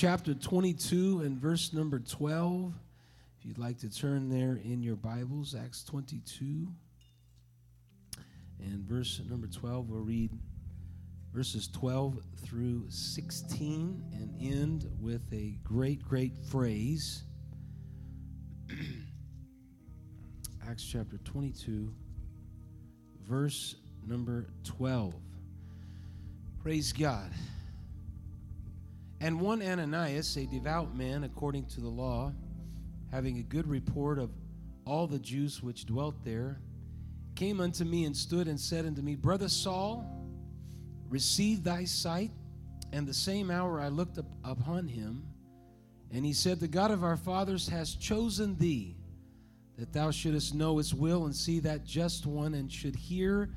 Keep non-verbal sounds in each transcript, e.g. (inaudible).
chapter 22 and verse number 12. If you'd like to turn there in your Bibles, Acts 22 and verse number 12, we'll read verses 12 through 16 and end with a great, great phrase. (clears throat) Acts chapter 22, verse number 12. Praise God. And one Ananias, a devout man according to the law, having a good report of all the Jews which dwelt there, came unto me and stood and said unto me, Brother Saul, receive thy sight. And the same hour I looked up upon him, and he said, The God of our fathers has chosen thee, that thou shouldest know his will and see that just one, and should hear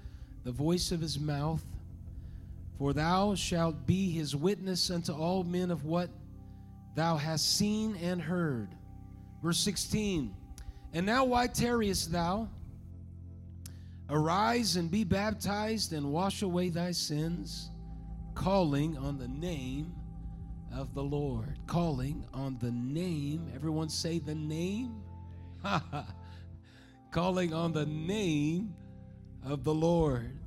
the voice of his mouth for thou shalt be his witness unto all men of what thou hast seen and heard. Verse 16 And now why tarriest thou? Arise and be baptized and wash away thy sins, calling on the name of the Lord. Calling on the name. Everyone say the name. (laughs) calling on the name of the Lord.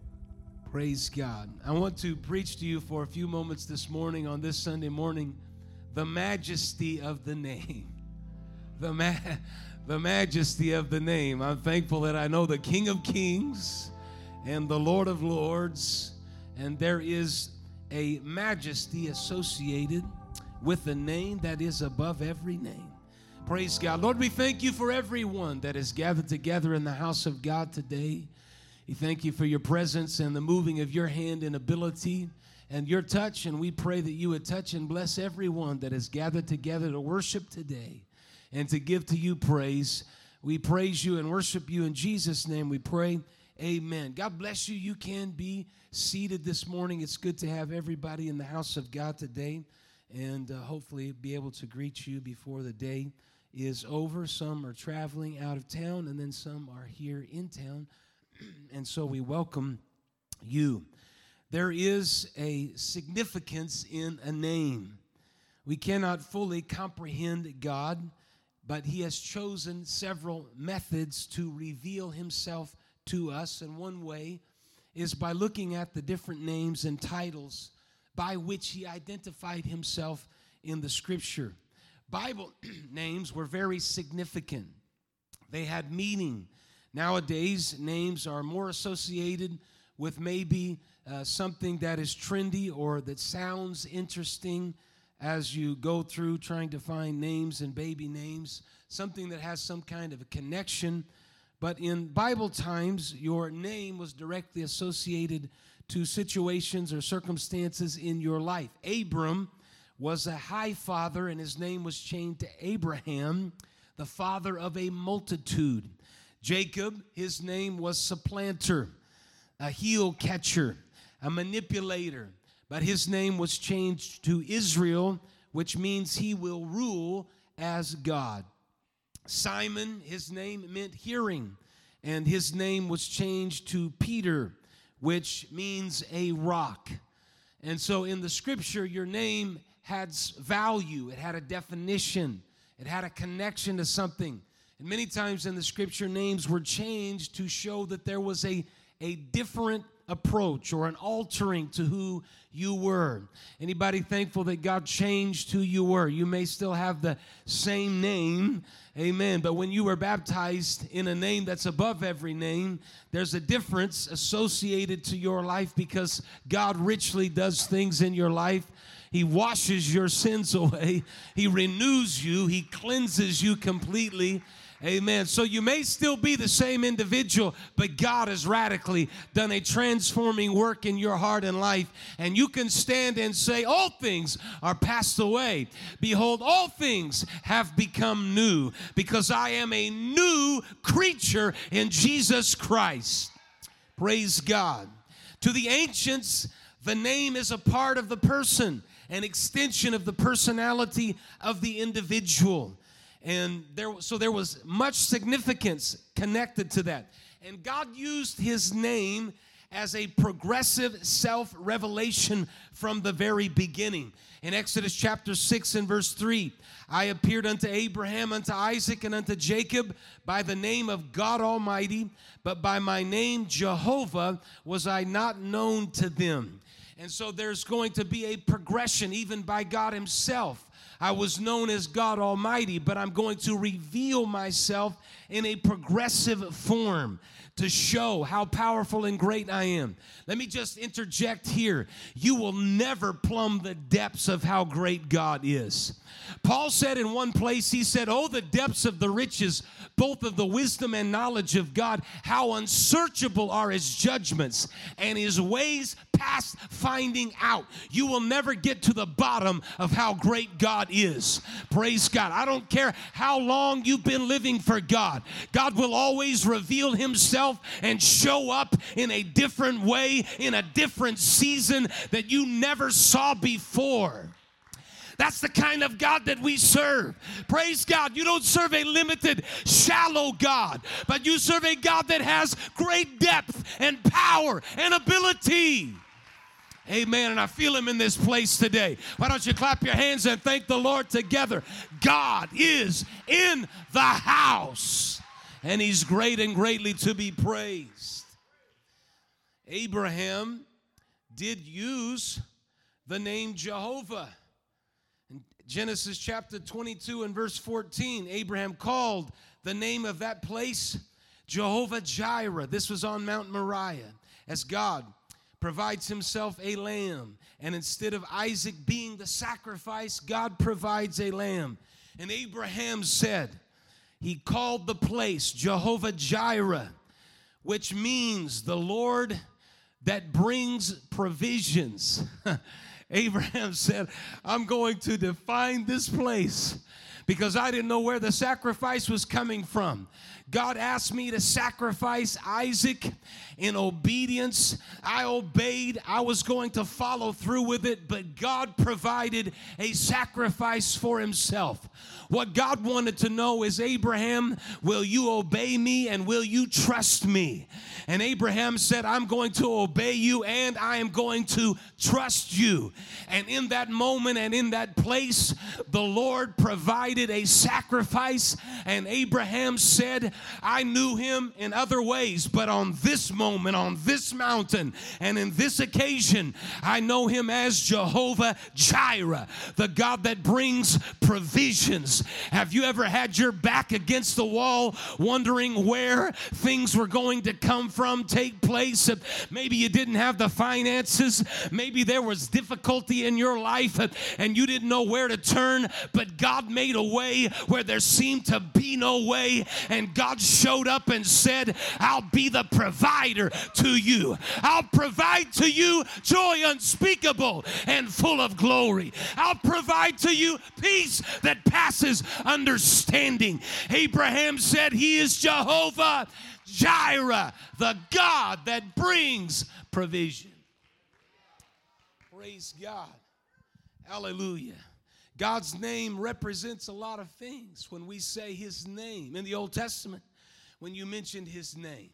Praise God. I want to preach to you for a few moments this morning on this Sunday morning the majesty of the name. (laughs) The, ma- the majesty of the name. I'm thankful that I know the King of Kings and the Lord of Lords, and there is a majesty associated with the name that is above every name. Praise God. Lord, we thank you for everyone that is gathered together in the house of God today. We thank you for your presence and the moving of your hand and ability and your touch. And we pray that you would touch and bless everyone that has gathered together to worship today and to give to you praise. We praise you and worship you in Jesus' name. We pray. Amen. God bless you. You can be seated this morning. It's good to have everybody in the house of God today and uh, hopefully be able to greet you before the day is over. Some are traveling out of town, and then some are here in town. (clears throat) and so we welcome you. There is a significance in a name. We cannot fully comprehend God, but He has chosen several methods to reveal Himself to us. And one way is by looking at the different names and titles by which He identified Himself in the Scripture. Bible (clears throat) names were very significant, they had meaning, Nowadays, names are more associated with maybe uh, something that is trendy or that sounds interesting as you go through trying to find names and baby names, something that has some kind of a connection. But in Bible times, your name was directly associated to situations or circumstances in your life. Abram was a high father, and his name was changed to Abraham, the father of a multitude. Jacob, his name was supplanter, a heel catcher, a manipulator, but his name was changed to Israel, which means he will rule as God. Simon, his name meant hearing, and his name was changed to Peter, which means a rock. And so in the scripture, your name had value, it had a definition, it had a connection to something. And many times in the scripture, names were changed to show that there was a, a different approach or an altering to who you were. Anybody thankful that God changed who you were? You may still have the same name, amen, but when you were baptized in a name that's above every name, there's a difference associated to your life because God richly does things in your life he washes your sins away. He renews you. He cleanses you completely. Amen. So you may still be the same individual, but God has radically done a transforming work in your heart and life. And you can stand and say, All things are passed away. Behold, all things have become new because I am a new creature in Jesus Christ. Praise God. To the ancients, the name is a part of the person, an extension of the personality of the individual. And there, so there was much significance connected to that. And God used his name as a progressive self revelation from the very beginning. In Exodus chapter 6 and verse 3, I appeared unto Abraham, unto Isaac, and unto Jacob by the name of God Almighty, but by my name Jehovah was I not known to them. And so there's going to be a progression, even by God Himself. I was known as God Almighty, but I'm going to reveal myself in a progressive form to show how powerful and great I am. Let me just interject here. You will never plumb the depths of how great God is. Paul said in one place, he said, Oh, the depths of the riches, both of the wisdom and knowledge of God, how unsearchable are his judgments and his ways past finding out. You will never get to the bottom of how great God is. Praise God. I don't care how long you've been living for God, God will always reveal himself and show up in a different way, in a different season that you never saw before. That's the kind of God that we serve. Praise God. You don't serve a limited, shallow God, but you serve a God that has great depth and power and ability. Amen. And I feel him in this place today. Why don't you clap your hands and thank the Lord together? God is in the house, and he's great and greatly to be praised. Abraham did use the name Jehovah. In Genesis chapter 22 and verse 14, Abraham called the name of that place Jehovah Jireh. This was on Mount Moriah as God provides himself a lamb. And instead of Isaac being the sacrifice, God provides a lamb. And Abraham said, he called the place Jehovah Jireh, which means the Lord that brings provisions. (laughs) Abraham said, I'm going to define this place because I didn't know where the sacrifice was coming from. God asked me to sacrifice Isaac in obedience. I obeyed. I was going to follow through with it, but God provided a sacrifice for himself. What God wanted to know is Abraham, will you obey me and will you trust me? And Abraham said, I'm going to obey you and I am going to trust you. And in that moment and in that place, the Lord provided a sacrifice. And Abraham said, I knew him in other ways, but on this moment, on this mountain, and in this occasion, I know him as Jehovah Jireh, the God that brings provisions. Have you ever had your back against the wall, wondering where things were going to come from, take place? Maybe you didn't have the finances, maybe there was difficulty in your life, and you didn't know where to turn, but God made a way where there seemed to be no way, and God showed up and said, I'll be the provider to you. I'll provide to you joy unspeakable and full of glory. I'll provide to you peace that passes understanding. Abraham said, He is Jehovah Jireh, the God that brings provision. Praise God. Hallelujah. God's name represents a lot of things when we say His name. In the Old Testament, when you mentioned His name,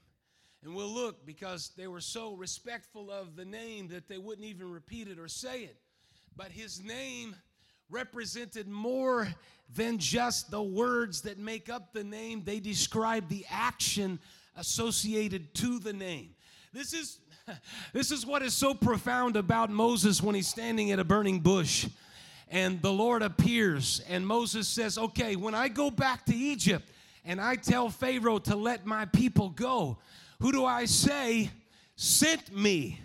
and we'll look because they were so respectful of the name that they wouldn't even repeat it or say it. But his name represented more than just the words that make up the name, they describe the action associated to the name. This is (laughs) this is what is so profound about Moses when he's standing at a burning bush and the Lord appears and Moses says, "Okay, when I go back to Egypt and I tell Pharaoh to let my people go, who do I say sent me?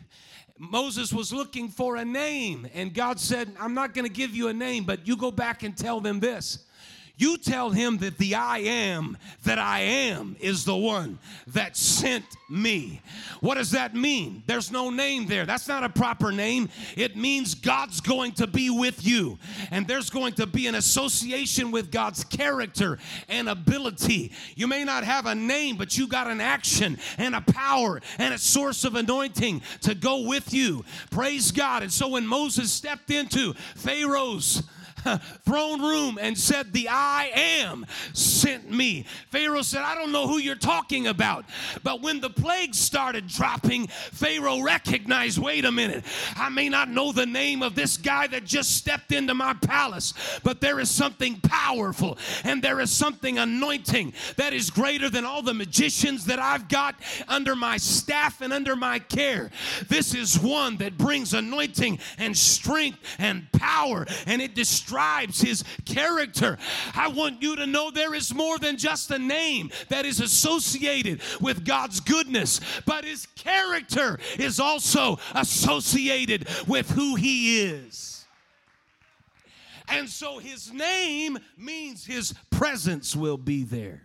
Moses was looking for a name, and God said, I'm not going to give you a name, but you go back and tell them this. You tell him that the I am that I am is the one that sent me. What does that mean? There's no name there. That's not a proper name. It means God's going to be with you, and there's going to be an association with God's character and ability. You may not have a name, but you got an action and a power and a source of anointing to go with you. Praise God. And so when Moses stepped into Pharaoh's (laughs) throne room and said, The I am sent me. Pharaoh said, I don't know who you're talking about. But when the plague started dropping, Pharaoh recognized, wait a minute, I may not know the name of this guy that just stepped into my palace, but there is something powerful and there is something anointing that is greater than all the magicians that I've got under my staff and under my care. This is one that brings anointing and strength and power, and it describes his character. I want you to know there is more than just a name that is associated with God's goodness, but his character is also associated with who he is. And so his name means his presence will be there.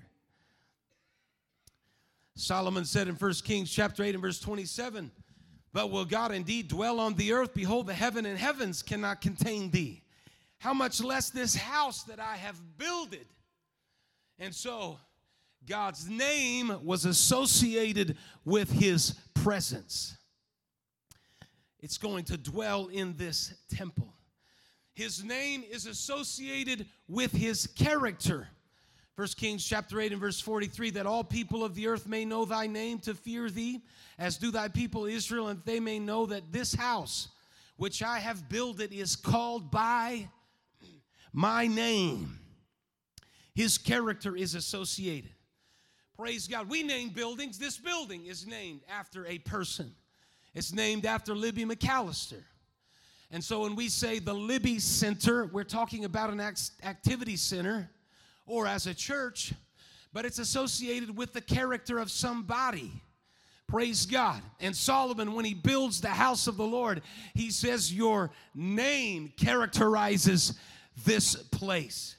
Solomon said in 1 Kings chapter 8 and verse 27, But will God indeed dwell on the earth? Behold, the heaven and heavens cannot contain thee. How much less this house that I have builded? And so God's name was associated with his presence. It's going to dwell in this temple. His name is associated with his character. 1 Kings chapter 8 and verse 43 that all people of the earth may know thy name to fear thee, as do thy people Israel, and they may know that this house which I have builded is called by my name. His character is associated. Praise God. We name buildings. This building is named after a person. It's named after Libby McAllister. And so when we say the Libby Center, we're talking about an activity center or as a church, but it's associated with the character of somebody. Praise God. And Solomon, when he builds the house of the Lord, he says, Your name characterizes this place,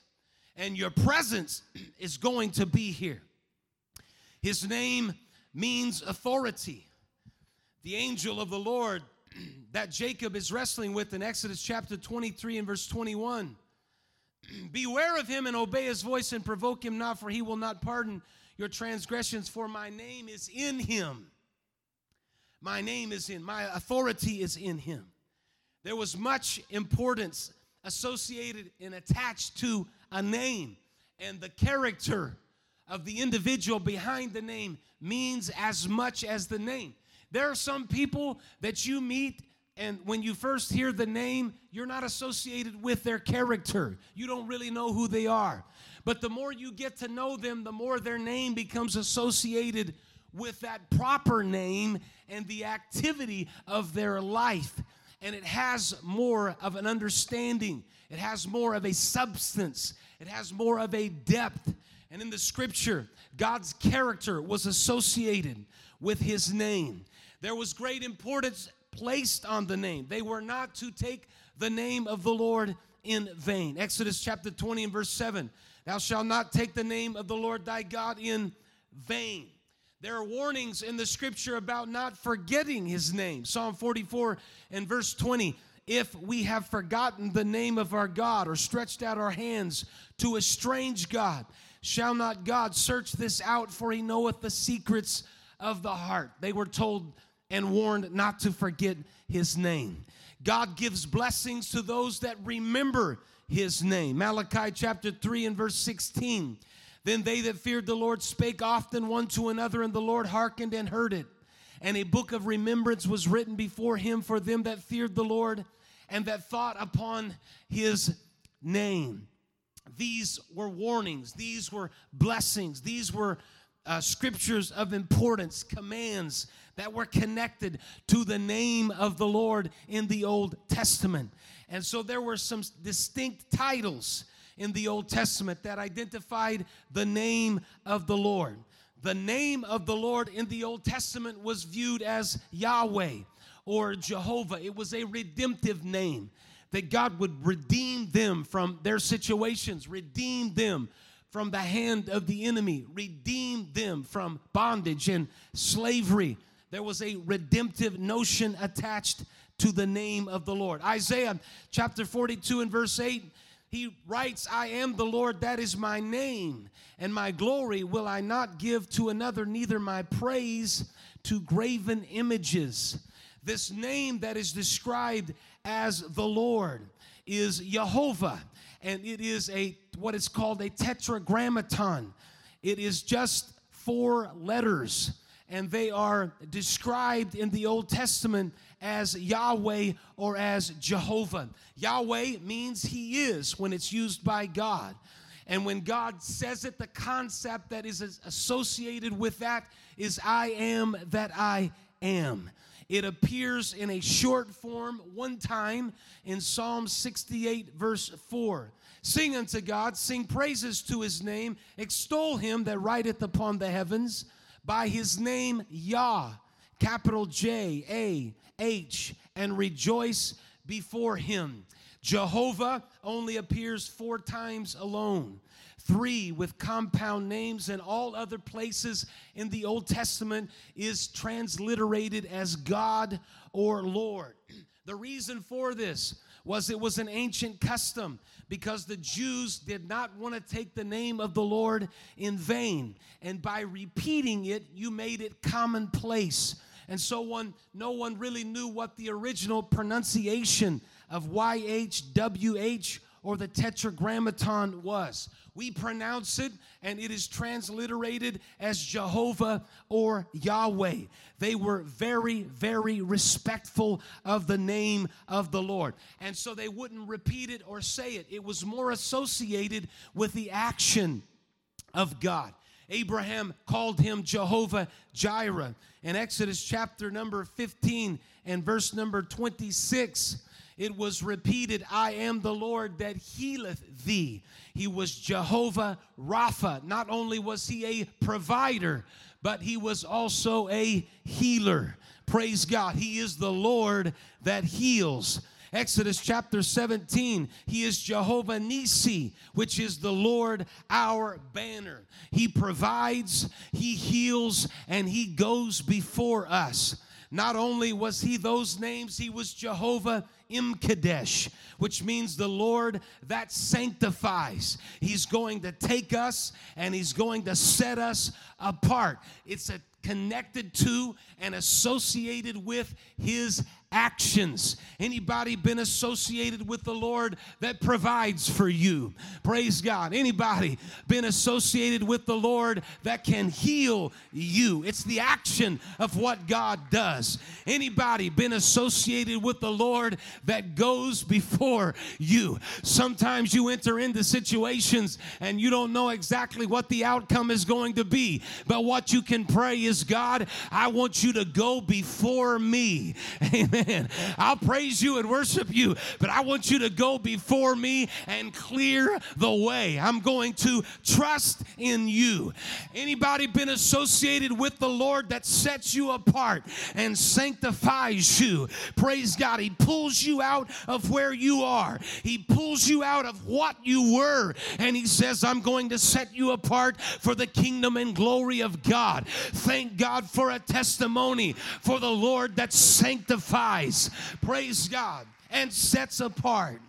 and your presence is going to be here. His name means authority. The angel of the Lord (clears throat) that Jacob is wrestling with in Exodus chapter 23 and verse 21 (clears throat) Beware of him and obey his voice and provoke him not, for he will not pardon your transgressions, for my name is in him. My name is in, my authority is in him. There was much importance associated and attached to a name, and the character of the individual behind the name means as much as the name. There are some people that you meet and when you first hear the name, you're not associated with their character. You don't really know who they are. But the more you get to know them, the more their name becomes associated with that proper name and the activity of their life. And it has more of an understanding, it has more of a substance, it has more of a depth. And in the scripture, God's character was associated with his name. There was great importance placed on the name. They were not to take the name of the Lord in vain. Exodus chapter 20 and verse 7 Thou shalt not take the name of the Lord thy God in vain. There are warnings in the scripture about not forgetting his name. Psalm 44 and verse 20 if we have forgotten the name of our God or stretched out our hands to a strange God, shall not God search this out, for he knoweth the secrets of the heart? They were told and warned not to forget his name. God gives blessings to those that remember his name. Malachi chapter 3 and verse 16. Then they that feared the Lord spake often one to another, and the Lord hearkened and heard it. And a book of remembrance was written before him for them that feared the Lord and that thought upon his name. These were warnings, these were blessings, these were uh, scriptures of importance, commands that were connected to the name of the Lord in the Old Testament. And so there were some distinct titles in the Old Testament that identified the name of the Lord. The name of the Lord in the Old Testament was viewed as Yahweh or Jehovah. It was a redemptive name that God would redeem them from their situations, redeem them from the hand of the enemy, redeem them from bondage and slavery there was a redemptive notion attached to the name of the Lord. Isaiah chapter 42 and verse 8, he writes, I am the Lord, that is my name, and my glory will I not give to another, neither my praise to graven images. This name that is described as the Lord is Jehovah. and it is a what is called a tetragrammaton. It is just four letters, and they are described in the Old Testament as Yahweh or as Jehovah. Yahweh means He is when it's used by God. And when God says it, the concept that is associated with that is I am that I am. It appears in a short form one time in Psalm 68, verse 4. Sing unto God, sing praises to his name, extol him that rideth upon the heavens by his name Yah, capital J A H, and rejoice before him. Jehovah only appears four times alone three with compound names, and all other places in the Old Testament is transliterated as God or Lord. (clears throat) The reason for this was it was an ancient custom because the Jews did not want to take the name of the Lord in vain. And by repeating it, you made it commonplace. And so one, no one really knew what the original pronunciation of YHWH or the tetragrammaton was. We pronounce it and it is transliterated as Jehovah or Yahweh. They were very, very respectful of the name of the Lord. And so they wouldn't repeat it or say it, it was more associated with the action of God. Abraham called him Jehovah Jireh. In Exodus chapter number 15 and verse number 26, it was repeated, I am the Lord that healeth thee. He was Jehovah Rapha. Not only was he a provider, but he was also a healer. Praise God. He is the Lord that heals. Exodus chapter 17, he is Jehovah Nisi, which is the Lord our banner. He provides, he heals, and he goes before us. Not only was he those names, he was Jehovah Imkadesh, which means the Lord that sanctifies. He's going to take us and he's going to set us apart. It's a connected to and associated with his actions. Anybody been associated with the Lord that provides for you? Praise God. Anybody been associated with the Lord that can heal you? It's the action of what God does. Anybody been associated with the Lord that goes before you? Sometimes you enter into situations and you don't know exactly what the outcome is going to be, but what you can pray is God, I want you to go before me. (laughs) Amen. Amen. I'll praise you and worship you, but I want you to go before me and clear the way. I'm going to trust in you. Anybody been associated with the Lord that sets you apart and sanctifies you? Praise God. He pulls you out of where you are. He pulls you out of what you were and he says, "I'm going to set you apart for the kingdom and glory of God." Thank God for a testimony for the Lord that sanctifies praise God, and sets apart.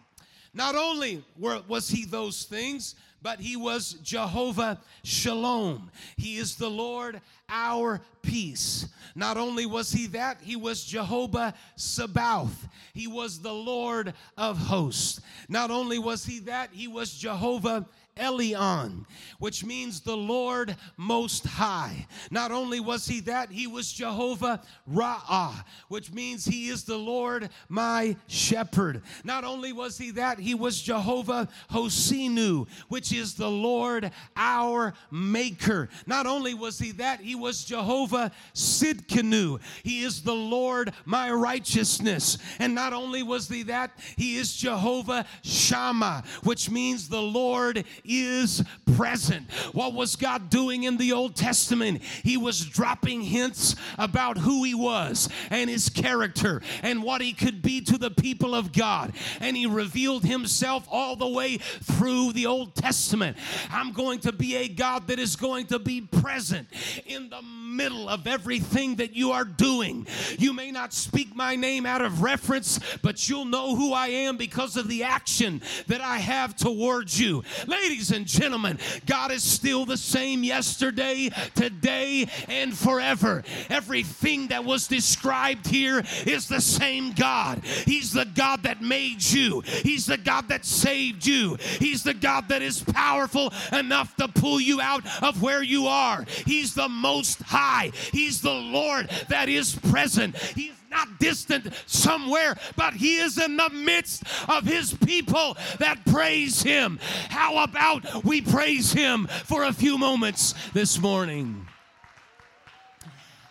Not only were, was he those things, but he was Jehovah Shalom. He is the Lord our peace. Not only was he that, he was Jehovah Sabaoth. He was the Lord of hosts. Not only was he that, he was Jehovah Elion, which means the Lord Most High. Not only was he that, he was Jehovah Ra'ah, which means he is the Lord my shepherd. Not only was he that, he was Jehovah Hosinu, which is the Lord our maker. Not only was he that, he was Jehovah Sidkenu. He is the Lord my righteousness. And not only was he that, he is Jehovah Shammah, which means the Lord is present. What was God doing in the Old Testament? He was dropping hints about who He was and His character and what He could be to the people of God. And He revealed Himself all the way through the Old Testament. I'm going to be a God that is going to be present in the middle of everything that you are doing. You may not speak my name out of reference, but you'll know who I am because of the action that I have towards you. Ladies and gentlemen, God is still the same yesterday, today, and forever. Everything that was described here is the same God. He's the God that made you, He's the God that saved you, He's the God that is powerful enough to pull you out of where you are. He's the most high, He's the Lord that is present. He's not distant somewhere, but He is in the midst of His people that praise Him. How about we praise Him for a few moments this morning?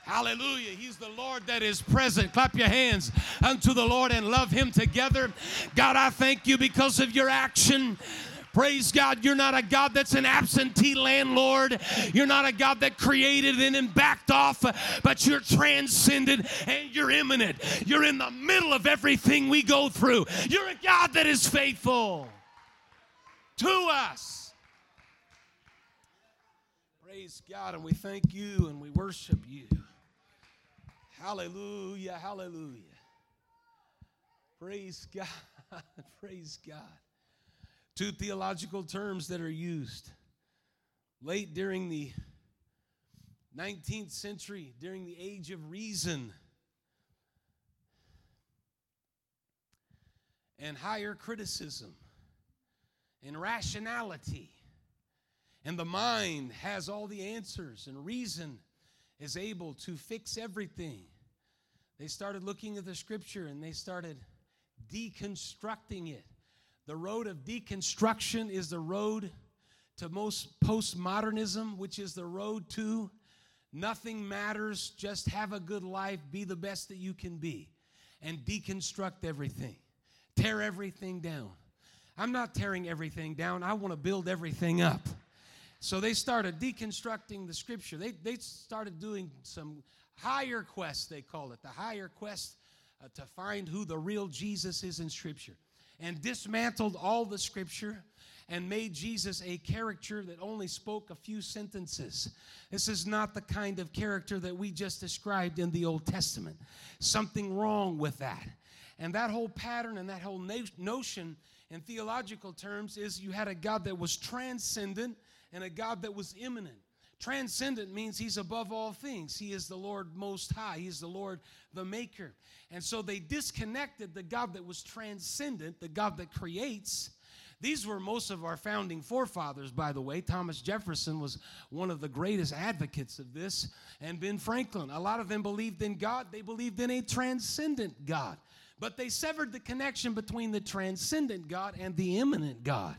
Hallelujah. He's the Lord that is present. Clap your hands unto the Lord and love Him together. God, I thank you because of your action. Praise God, you're not a God that's an absentee landlord. You're not a God that created and then backed off, but you're transcendent and you're immanent. You're in the middle of everything we go through. You're a God that is faithful to us. Praise God, and we thank you and we worship you. Hallelujah, hallelujah. Praise God, (laughs) praise God. Two theological terms that are used late during the 19th century, during the age of reason and higher criticism and rationality. And the mind has all the answers, and reason is able to fix everything. They started looking at the scripture and they started deconstructing it. The road of deconstruction is the road to most postmodernism, which is the road to nothing matters, just have a good life, be the best that you can be, and deconstruct everything, tear everything down. I'm not tearing everything down, I want to build everything up. So they started deconstructing the scripture. They, they started doing some higher quest, they call it, the higher quest uh, to find who the real Jesus is in scripture and dismantled all the scripture and made Jesus a character that only spoke a few sentences. This is not the kind of character that we just described in the Old Testament. Something wrong with that. And that whole pattern and that whole notion in theological terms is you had a God that was transcendent and a God that was immanent. Transcendent means he's above all things. He is the Lord most high. He is the Lord the maker. And so they disconnected the God that was transcendent, the God that creates. These were most of our founding forefathers, by the way. Thomas Jefferson was one of the greatest advocates of this, and Ben Franklin. A lot of them believed in God, they believed in a transcendent God. But they severed the connection between the transcendent God and the immanent God.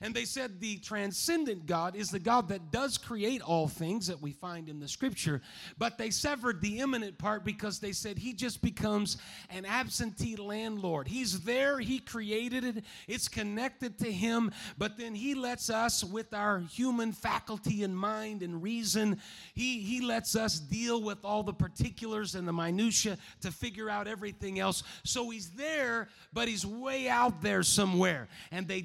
And they said the transcendent God is the God that does create all things that we find in the scripture, but they severed the immanent part because they said he just becomes an absentee landlord. He's there, he created it, it's connected to him, but then he lets us, with our human faculty and mind and reason, he, he lets us deal with all the particulars and the minutiae to figure out everything else. So he's there, but he's way out there somewhere. And they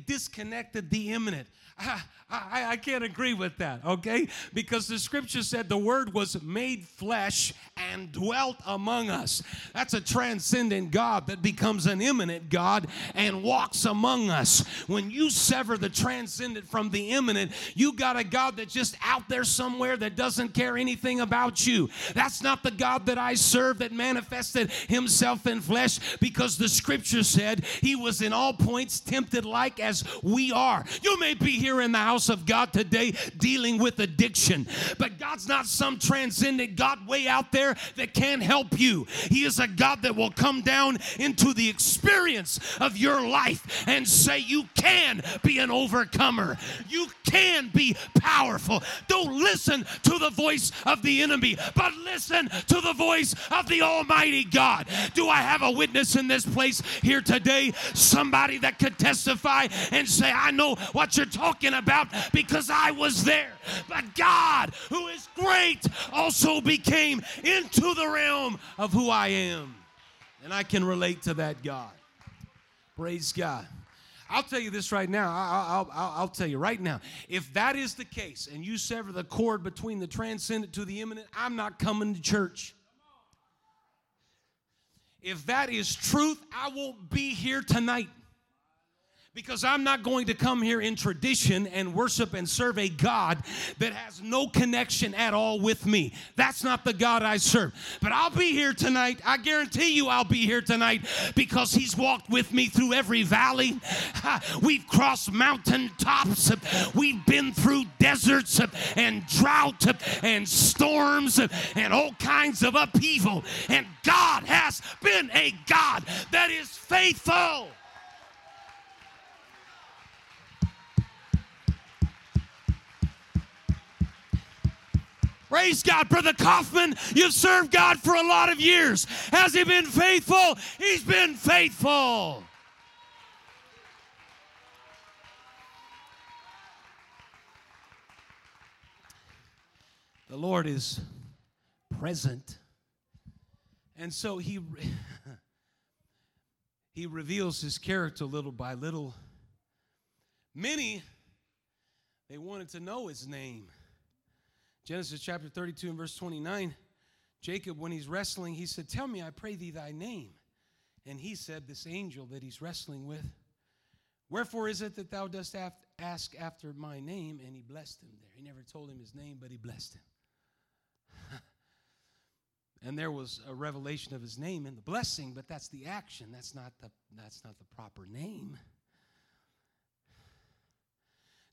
disconnected the immanent. (laughs) I, I, can't agree with that, okay? Because the scripture said the word was made flesh and dwelt among us. That's a transcendent God that becomes an immanent God and walks among us. When you sever the transcendent from the immanent, you got a God that's just out there somewhere that doesn't care anything about you. That's not the God that I serve that manifested himself in flesh because the scripture said he was in all points tempted like as we are. You may be here in the house of God today dealing with addiction, but God's not some transcendent God way out there that can't help you. He is a God that will come down into the experience of your life and say, You can be an overcomer. You can be powerful. Don't listen to the voice of the enemy, but listen to the voice of the Almighty God. Do I have a witness in this place here today? Somebody that could testify and say, I know what you're talking about because I was there. But God, who is great, also became into the realm of who I am. And I can relate to that God. Praise God. I'll tell you this right now. I'll, I'll, I'll, tell you right now. If that is the case and you sever the cord between the transcendent to the immanent, I'm not coming to church. If that is truth, I won't be here tonight because I'm not going to come here in tradition and worship and serve a God that has no connection at all with me. That's not the God I serve. But I'll be here tonight. I guarantee you I'll be here tonight because He's walked with me through every valley. We've crossed mountain tops. We've been through deserts and drought and storms and all kinds of upheaval. And God has been a God that is faithful. Praise God. Brother Kaufman, you've served God for a lot of years. Has He been faithful? He's been faithful. The Lord is present. And so he (laughs) he reveals his character little by little. Many they wanted to know his name. Genesis chapter 32 and verse 29, Jacob, when he's wrestling, he said, Tell me, I pray thee, thy name. And he said, This angel that he's wrestling with, Wherefore is it that thou dost ask after my name? And he blessed him there. He never told him his name, but he blessed him. (laughs) and there was a revelation of his name in the blessing, but that's the action. That's not the, that's not the proper name.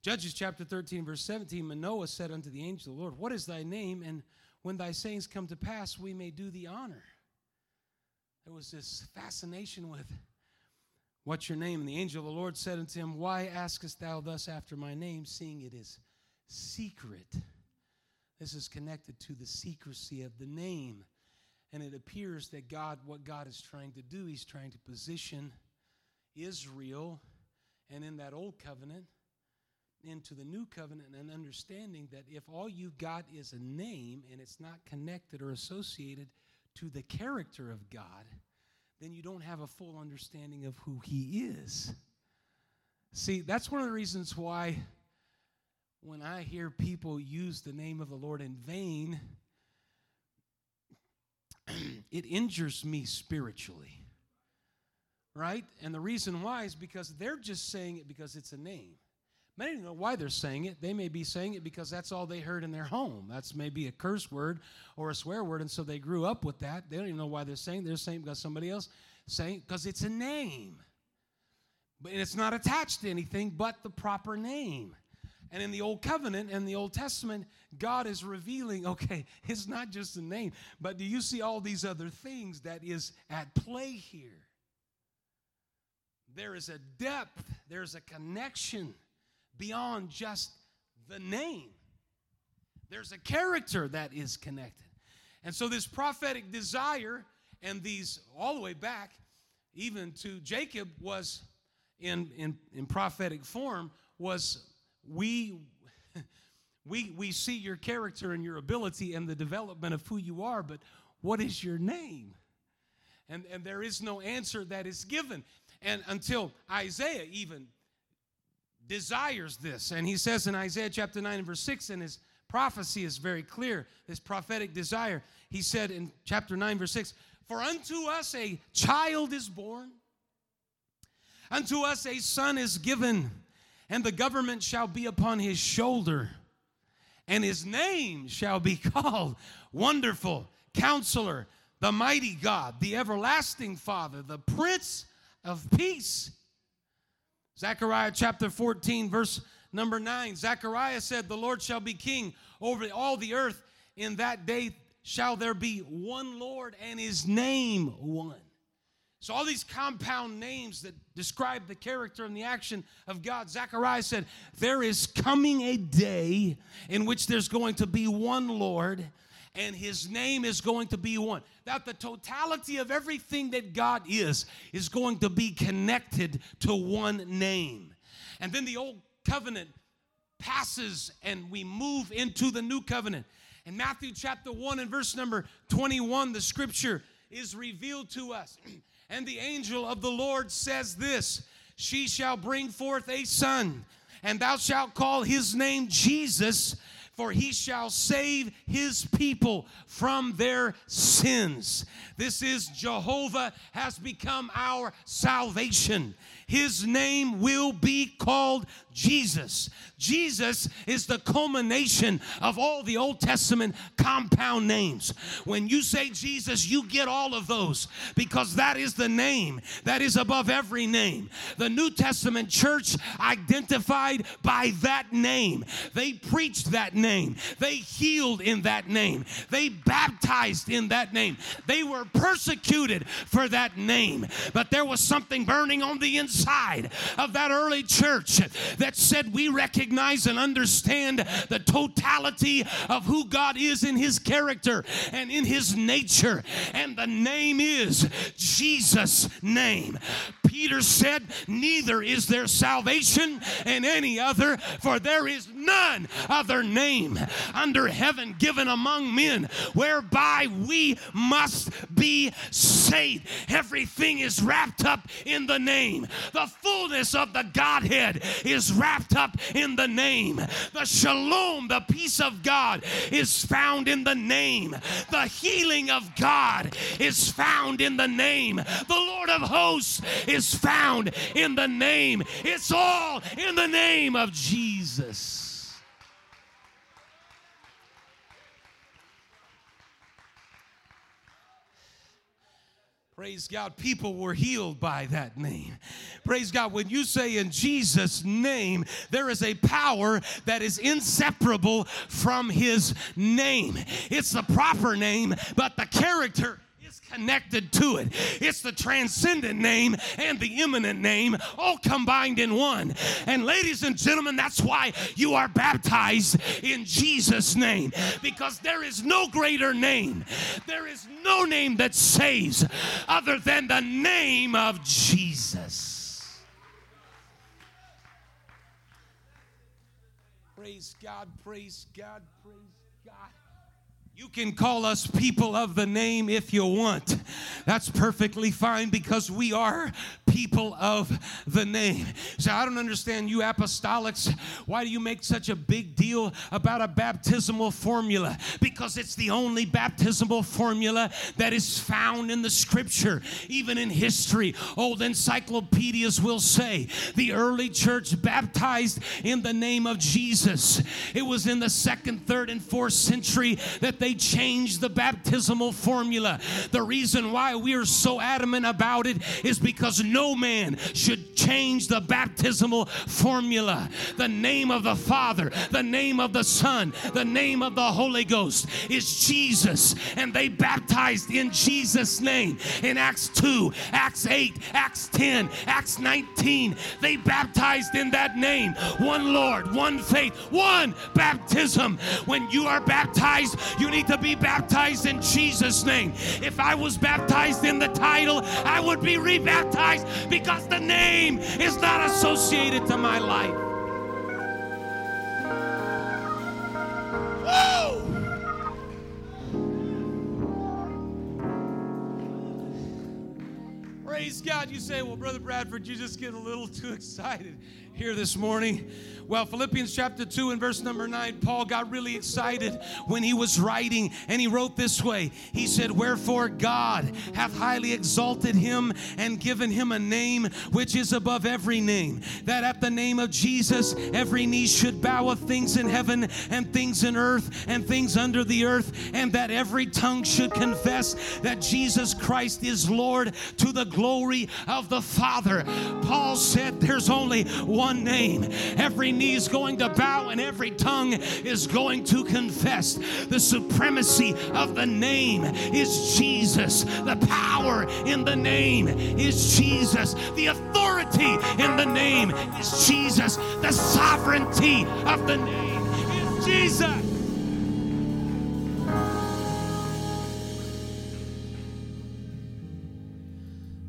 Judges chapter 13, verse 17 Manoah said unto the angel of the Lord, What is thy name? And when thy sayings come to pass, we may do thee honor. There was this fascination with what's your name? And the angel of the Lord said unto him, Why askest thou thus after my name, seeing it is secret? This is connected to the secrecy of the name. And it appears that God, what God is trying to do, He's trying to position Israel and in that old covenant into the new covenant and understanding that if all you've got is a name and it's not connected or associated to the character of God, then you don't have a full understanding of who He is. See, that's one of the reasons why when I hear people use the name of the Lord in vain, (clears throat) it injures me spiritually. Right? And the reason why is because they're just saying it because it's a name. Many don't know why they're saying it. They may be saying it because that's all they heard in their home. That's maybe a curse word or a swear word, and so they grew up with that. They don't even know why they're saying. They're saying because somebody else saying because it's a name, but it's not attached to anything but the proper name. And in the Old Covenant and the Old Testament, God is revealing, okay, (laughs) it's not just a name, but do you see all these other things that is at play here? There is a depth, there's a connection beyond just the name. There's a character that is connected. And so, this prophetic desire, and these all the way back, even to Jacob, was in, in, in prophetic form, was we. (laughs) We, we see your character and your ability and the development of who you are, but what is your name? And, and there is no answer that is given. And until Isaiah even desires this. And he says in Isaiah chapter 9 and verse 6, and his prophecy is very clear, this prophetic desire. He said in chapter 9, verse 6, For unto us a child is born, unto us a son is given, and the government shall be upon his shoulder, and his name shall be (laughs) called Wonderful, Counselor, the Mighty God, the Everlasting Father, the Prince of Peace. Zechariah chapter 14, verse number 9. Zechariah said, The Lord shall be king over all the earth. In that day shall there be one Lord and his name one. So, all these compound names that describe the character and the action of God, Zechariah said, There is coming a day in which there's going to be one Lord and his name is going to be one. That the totality of everything that God is is going to be connected to one name. And then the old covenant passes and we move into the new covenant. In Matthew chapter 1 and verse number 21, the scripture is revealed to us. (clears throat) And the angel of the Lord says this She shall bring forth a son, and thou shalt call his name Jesus for he shall save his people from their sins. This is Jehovah has become our salvation. His name will be called Jesus. Jesus is the culmination of all the Old Testament compound names. When you say Jesus, you get all of those because that is the name that is above every name. The New Testament church identified by that name. They preached that name. They healed in that name. They baptized in that name. They were persecuted for that name. But there was something burning on the inside of that early church that said, We recognize and understand the totality of who God is in His character and in His nature. And the name is Jesus' name. Peter said, Neither is there salvation in any other, for there is none other name under heaven given among men whereby we must be saved. Everything is wrapped up in the name. The fullness of the Godhead is wrapped up in the name. The shalom, the peace of God, is found in the name. The healing of God is found in the name. The Lord of hosts is found in the name. It's all in the name of Jesus. Praise God. People were healed by that name. Praise God. When you say in Jesus' name, there is a power that is inseparable from his name. It's the proper name, but the character connected to it. It's the transcendent name and the immanent name all combined in one. And ladies and gentlemen, that's why you are baptized in Jesus' name because there is no greater name. There is no name that saves other than the name of Jesus. Praise God, praise God, you can call us people of the name if you want. That's perfectly fine because we are people of the name. So I don't understand you apostolics. Why do you make such a big deal about a baptismal formula? Because it's the only baptismal formula that is found in the scripture, even in history. Old encyclopedias will say the early church baptized in the name of Jesus. It was in the second, third, and fourth century that they they changed the baptismal formula. The reason why we are so adamant about it is because no man should change the baptismal formula. The name of the Father, the name of the Son, the name of the Holy Ghost is Jesus. And they baptized in Jesus' name in Acts 2, Acts 8, Acts 10, Acts 19. They baptized in that name. One Lord, one faith, one baptism. When you are baptized, you need to be baptized in Jesus' name. If I was baptized in the title, I would be rebaptized because the name is not associated to my life. Woo! Praise God. You say, well, Brother Bradford, you just get a little too excited here this morning. Well, Philippians chapter 2 and verse number 9, Paul got really excited when he was writing, and he wrote this way He said, Wherefore God hath highly exalted him and given him a name which is above every name, that at the name of Jesus every knee should bow of things in heaven and things in earth and things under the earth, and that every tongue should confess that Jesus Christ is Lord to the glory of the Father. Paul said, There's only one name. Every knee is going to bow and every tongue is going to confess. The supremacy of the name is Jesus. The power in the name is Jesus. The authority in the name is Jesus. The sovereignty of the name is Jesus.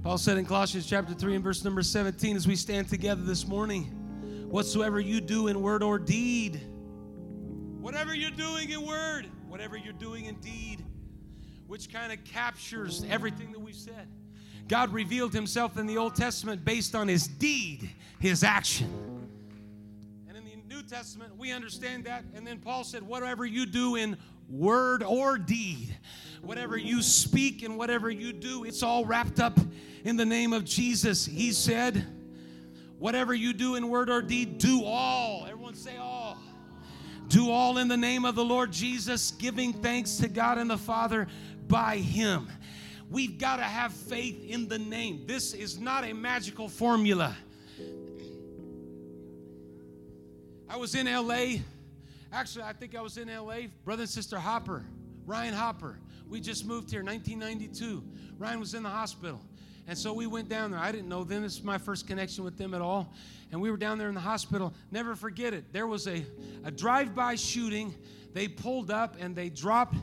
Paul said in Colossians chapter 3 and verse number 17 as we stand together this morning, whatsoever you do in word or deed, whatever you're doing in word, whatever you're doing in deed, which kind of captures everything that we've said. God revealed himself in the Old Testament based on his deed, his action. And in the New Testament, we understand that. And then Paul said, whatever you do in word or deed, whatever you speak and whatever you do, it's all wrapped up in the name of Jesus. He said, whatever you do in word or deed, do all. Everyone say all. Do all in the name of the Lord Jesus, giving thanks to God and the Father by Him. We've got to have faith in the name. This is not a magical formula. I was in LA. Actually, I think I was in LA. Brother and Sister Hopper, Ryan Hopper. We just moved here 1992. Ryan was in the hospital. And so we went down there. I didn't know them. This is my first connection with them at all. And we were down there in the hospital. Never forget it. There was a, a drive by shooting. They pulled up and they dropped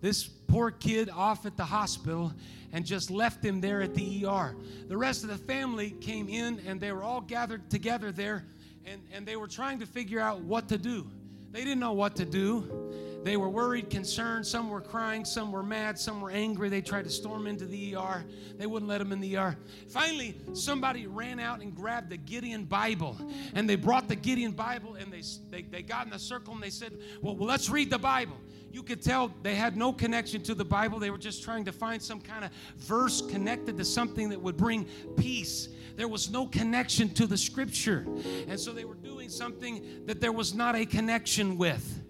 this poor kid off at the hospital and just left him there at the ER. The rest of the family came in and they were all gathered together there and, and they were trying to figure out what to do. They didn't know what to do. They were worried, concerned. Some were crying, some were mad, some were angry. They tried to storm into the ER. They wouldn't let them in the ER. Finally, somebody ran out and grabbed the Gideon Bible. And they brought the Gideon Bible and they, they, they got in a circle and they said, well, well, let's read the Bible you could tell they had no connection to the Bible. They were just trying to find some kind of verse connected to something that would bring peace. There was no connection to the scripture. And so they were doing something that there was not a connection with.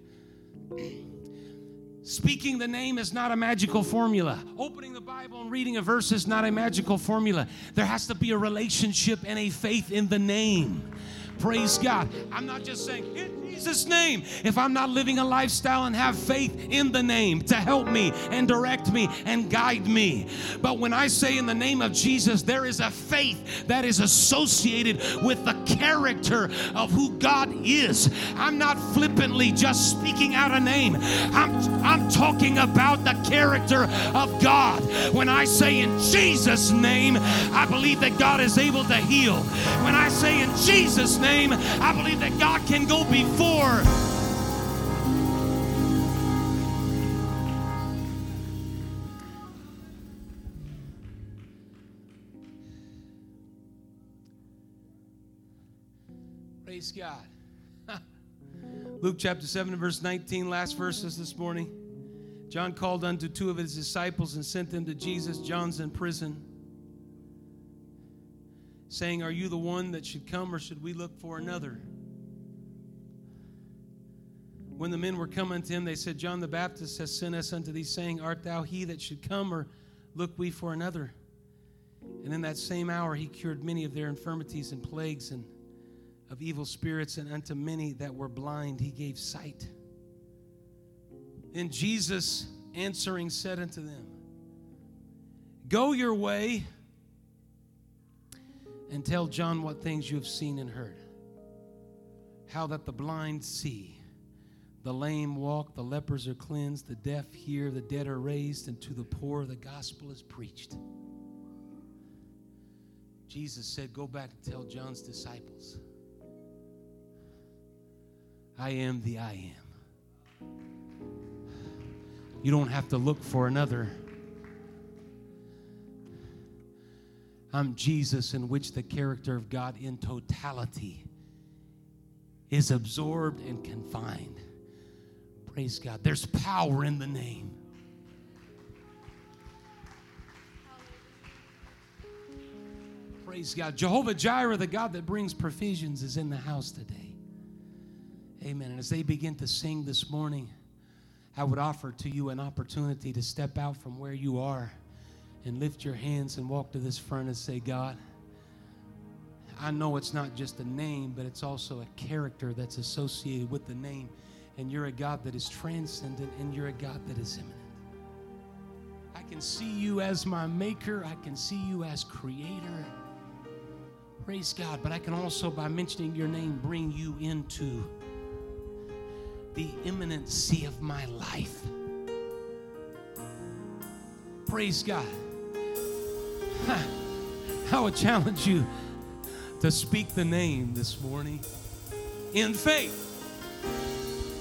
Speaking the name is not a magical formula. Opening the Bible and reading a verse is not a magical formula. There has to be a relationship and a faith in the name. Praise God. I'm not just saying, in Jesus' name, if I'm not living a lifestyle and have faith in the name to help me and direct me and guide me. But when I say in the name of Jesus, there is a faith that is associated with the character of who God is. I'm not flippantly just speaking out a name, I'm, I'm talking about the character of God. When I say in Jesus' name, I believe that God is able to heal. When I say in Jesus' name, name, I believe that God can go before. Praise God. (laughs) Luke chapter 7 verse 19, last verses this morning. John called unto two of his disciples and sent them to Jesus. John's in prison saying, Are you the one that should come, or should we look for another? When the men were coming to him, they said, John the Baptist has sent us unto thee, saying, Art thou he that should come, or look we for another? And in that same hour he cured many of their infirmities and plagues and of evil spirits, and unto many that were blind he gave sight. And Jesus answering said unto them, Go your way and tell John what things you have seen and heard. How that the blind see, the lame walk, the lepers are cleansed, the deaf hear, the dead are raised, and to the poor the gospel is preached. Jesus said, Go back and tell John's disciples, I am the I am. You don't have to look for another. I'm Jesus, in which the character of God in totality is absorbed and confined. Praise God. There's power in the name. Praise God. Jehovah Jireh, the God that brings provisions, is in the house today. Amen. And as they begin to sing this morning, I would offer to you an opportunity to step out from where you are and lift your hands and walk to this front and say, God, I know it's not just a name, but it's also a character that's associated with the name. And you're a God that is transcendent and you're a God that is immanent. I can see you as my maker, I can see you as creator. Praise God. But I can also, by mentioning your name, bring you into the immanency of my life. Praise God. (laughs) I would challenge you to speak the name this morning in faith.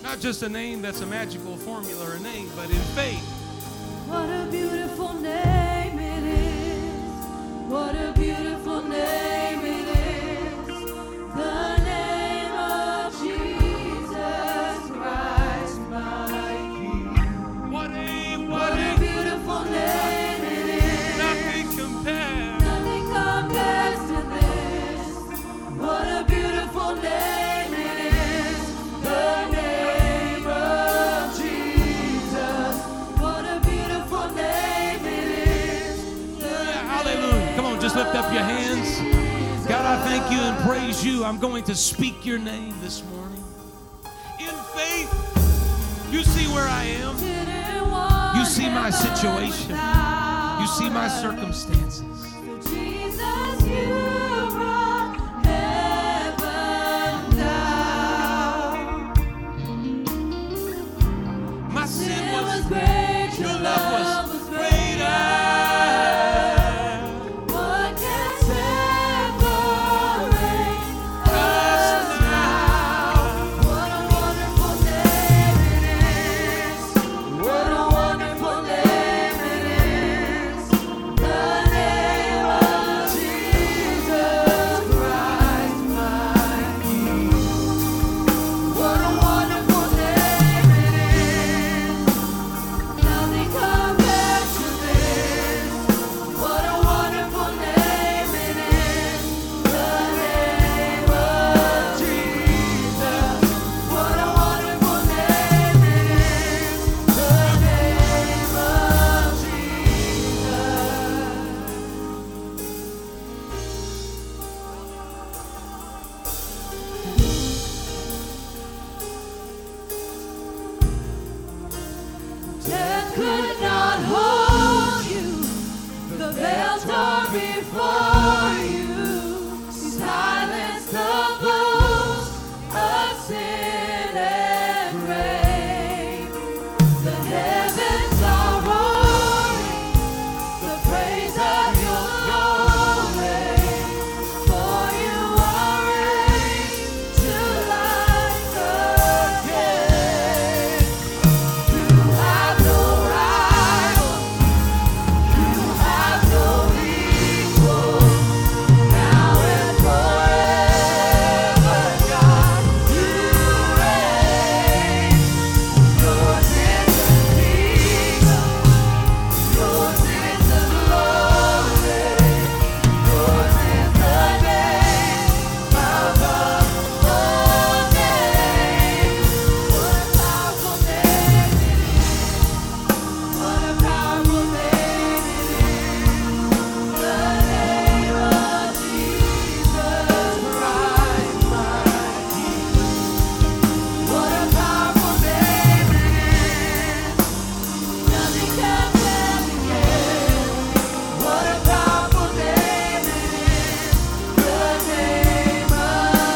Not just a name that's a magical formula or a name, but in faith. What a beautiful name it is. What a beautiful praise you. I'm going to speak your name this morning. In faith, you see where I am. You see my situation. You see my circumstances.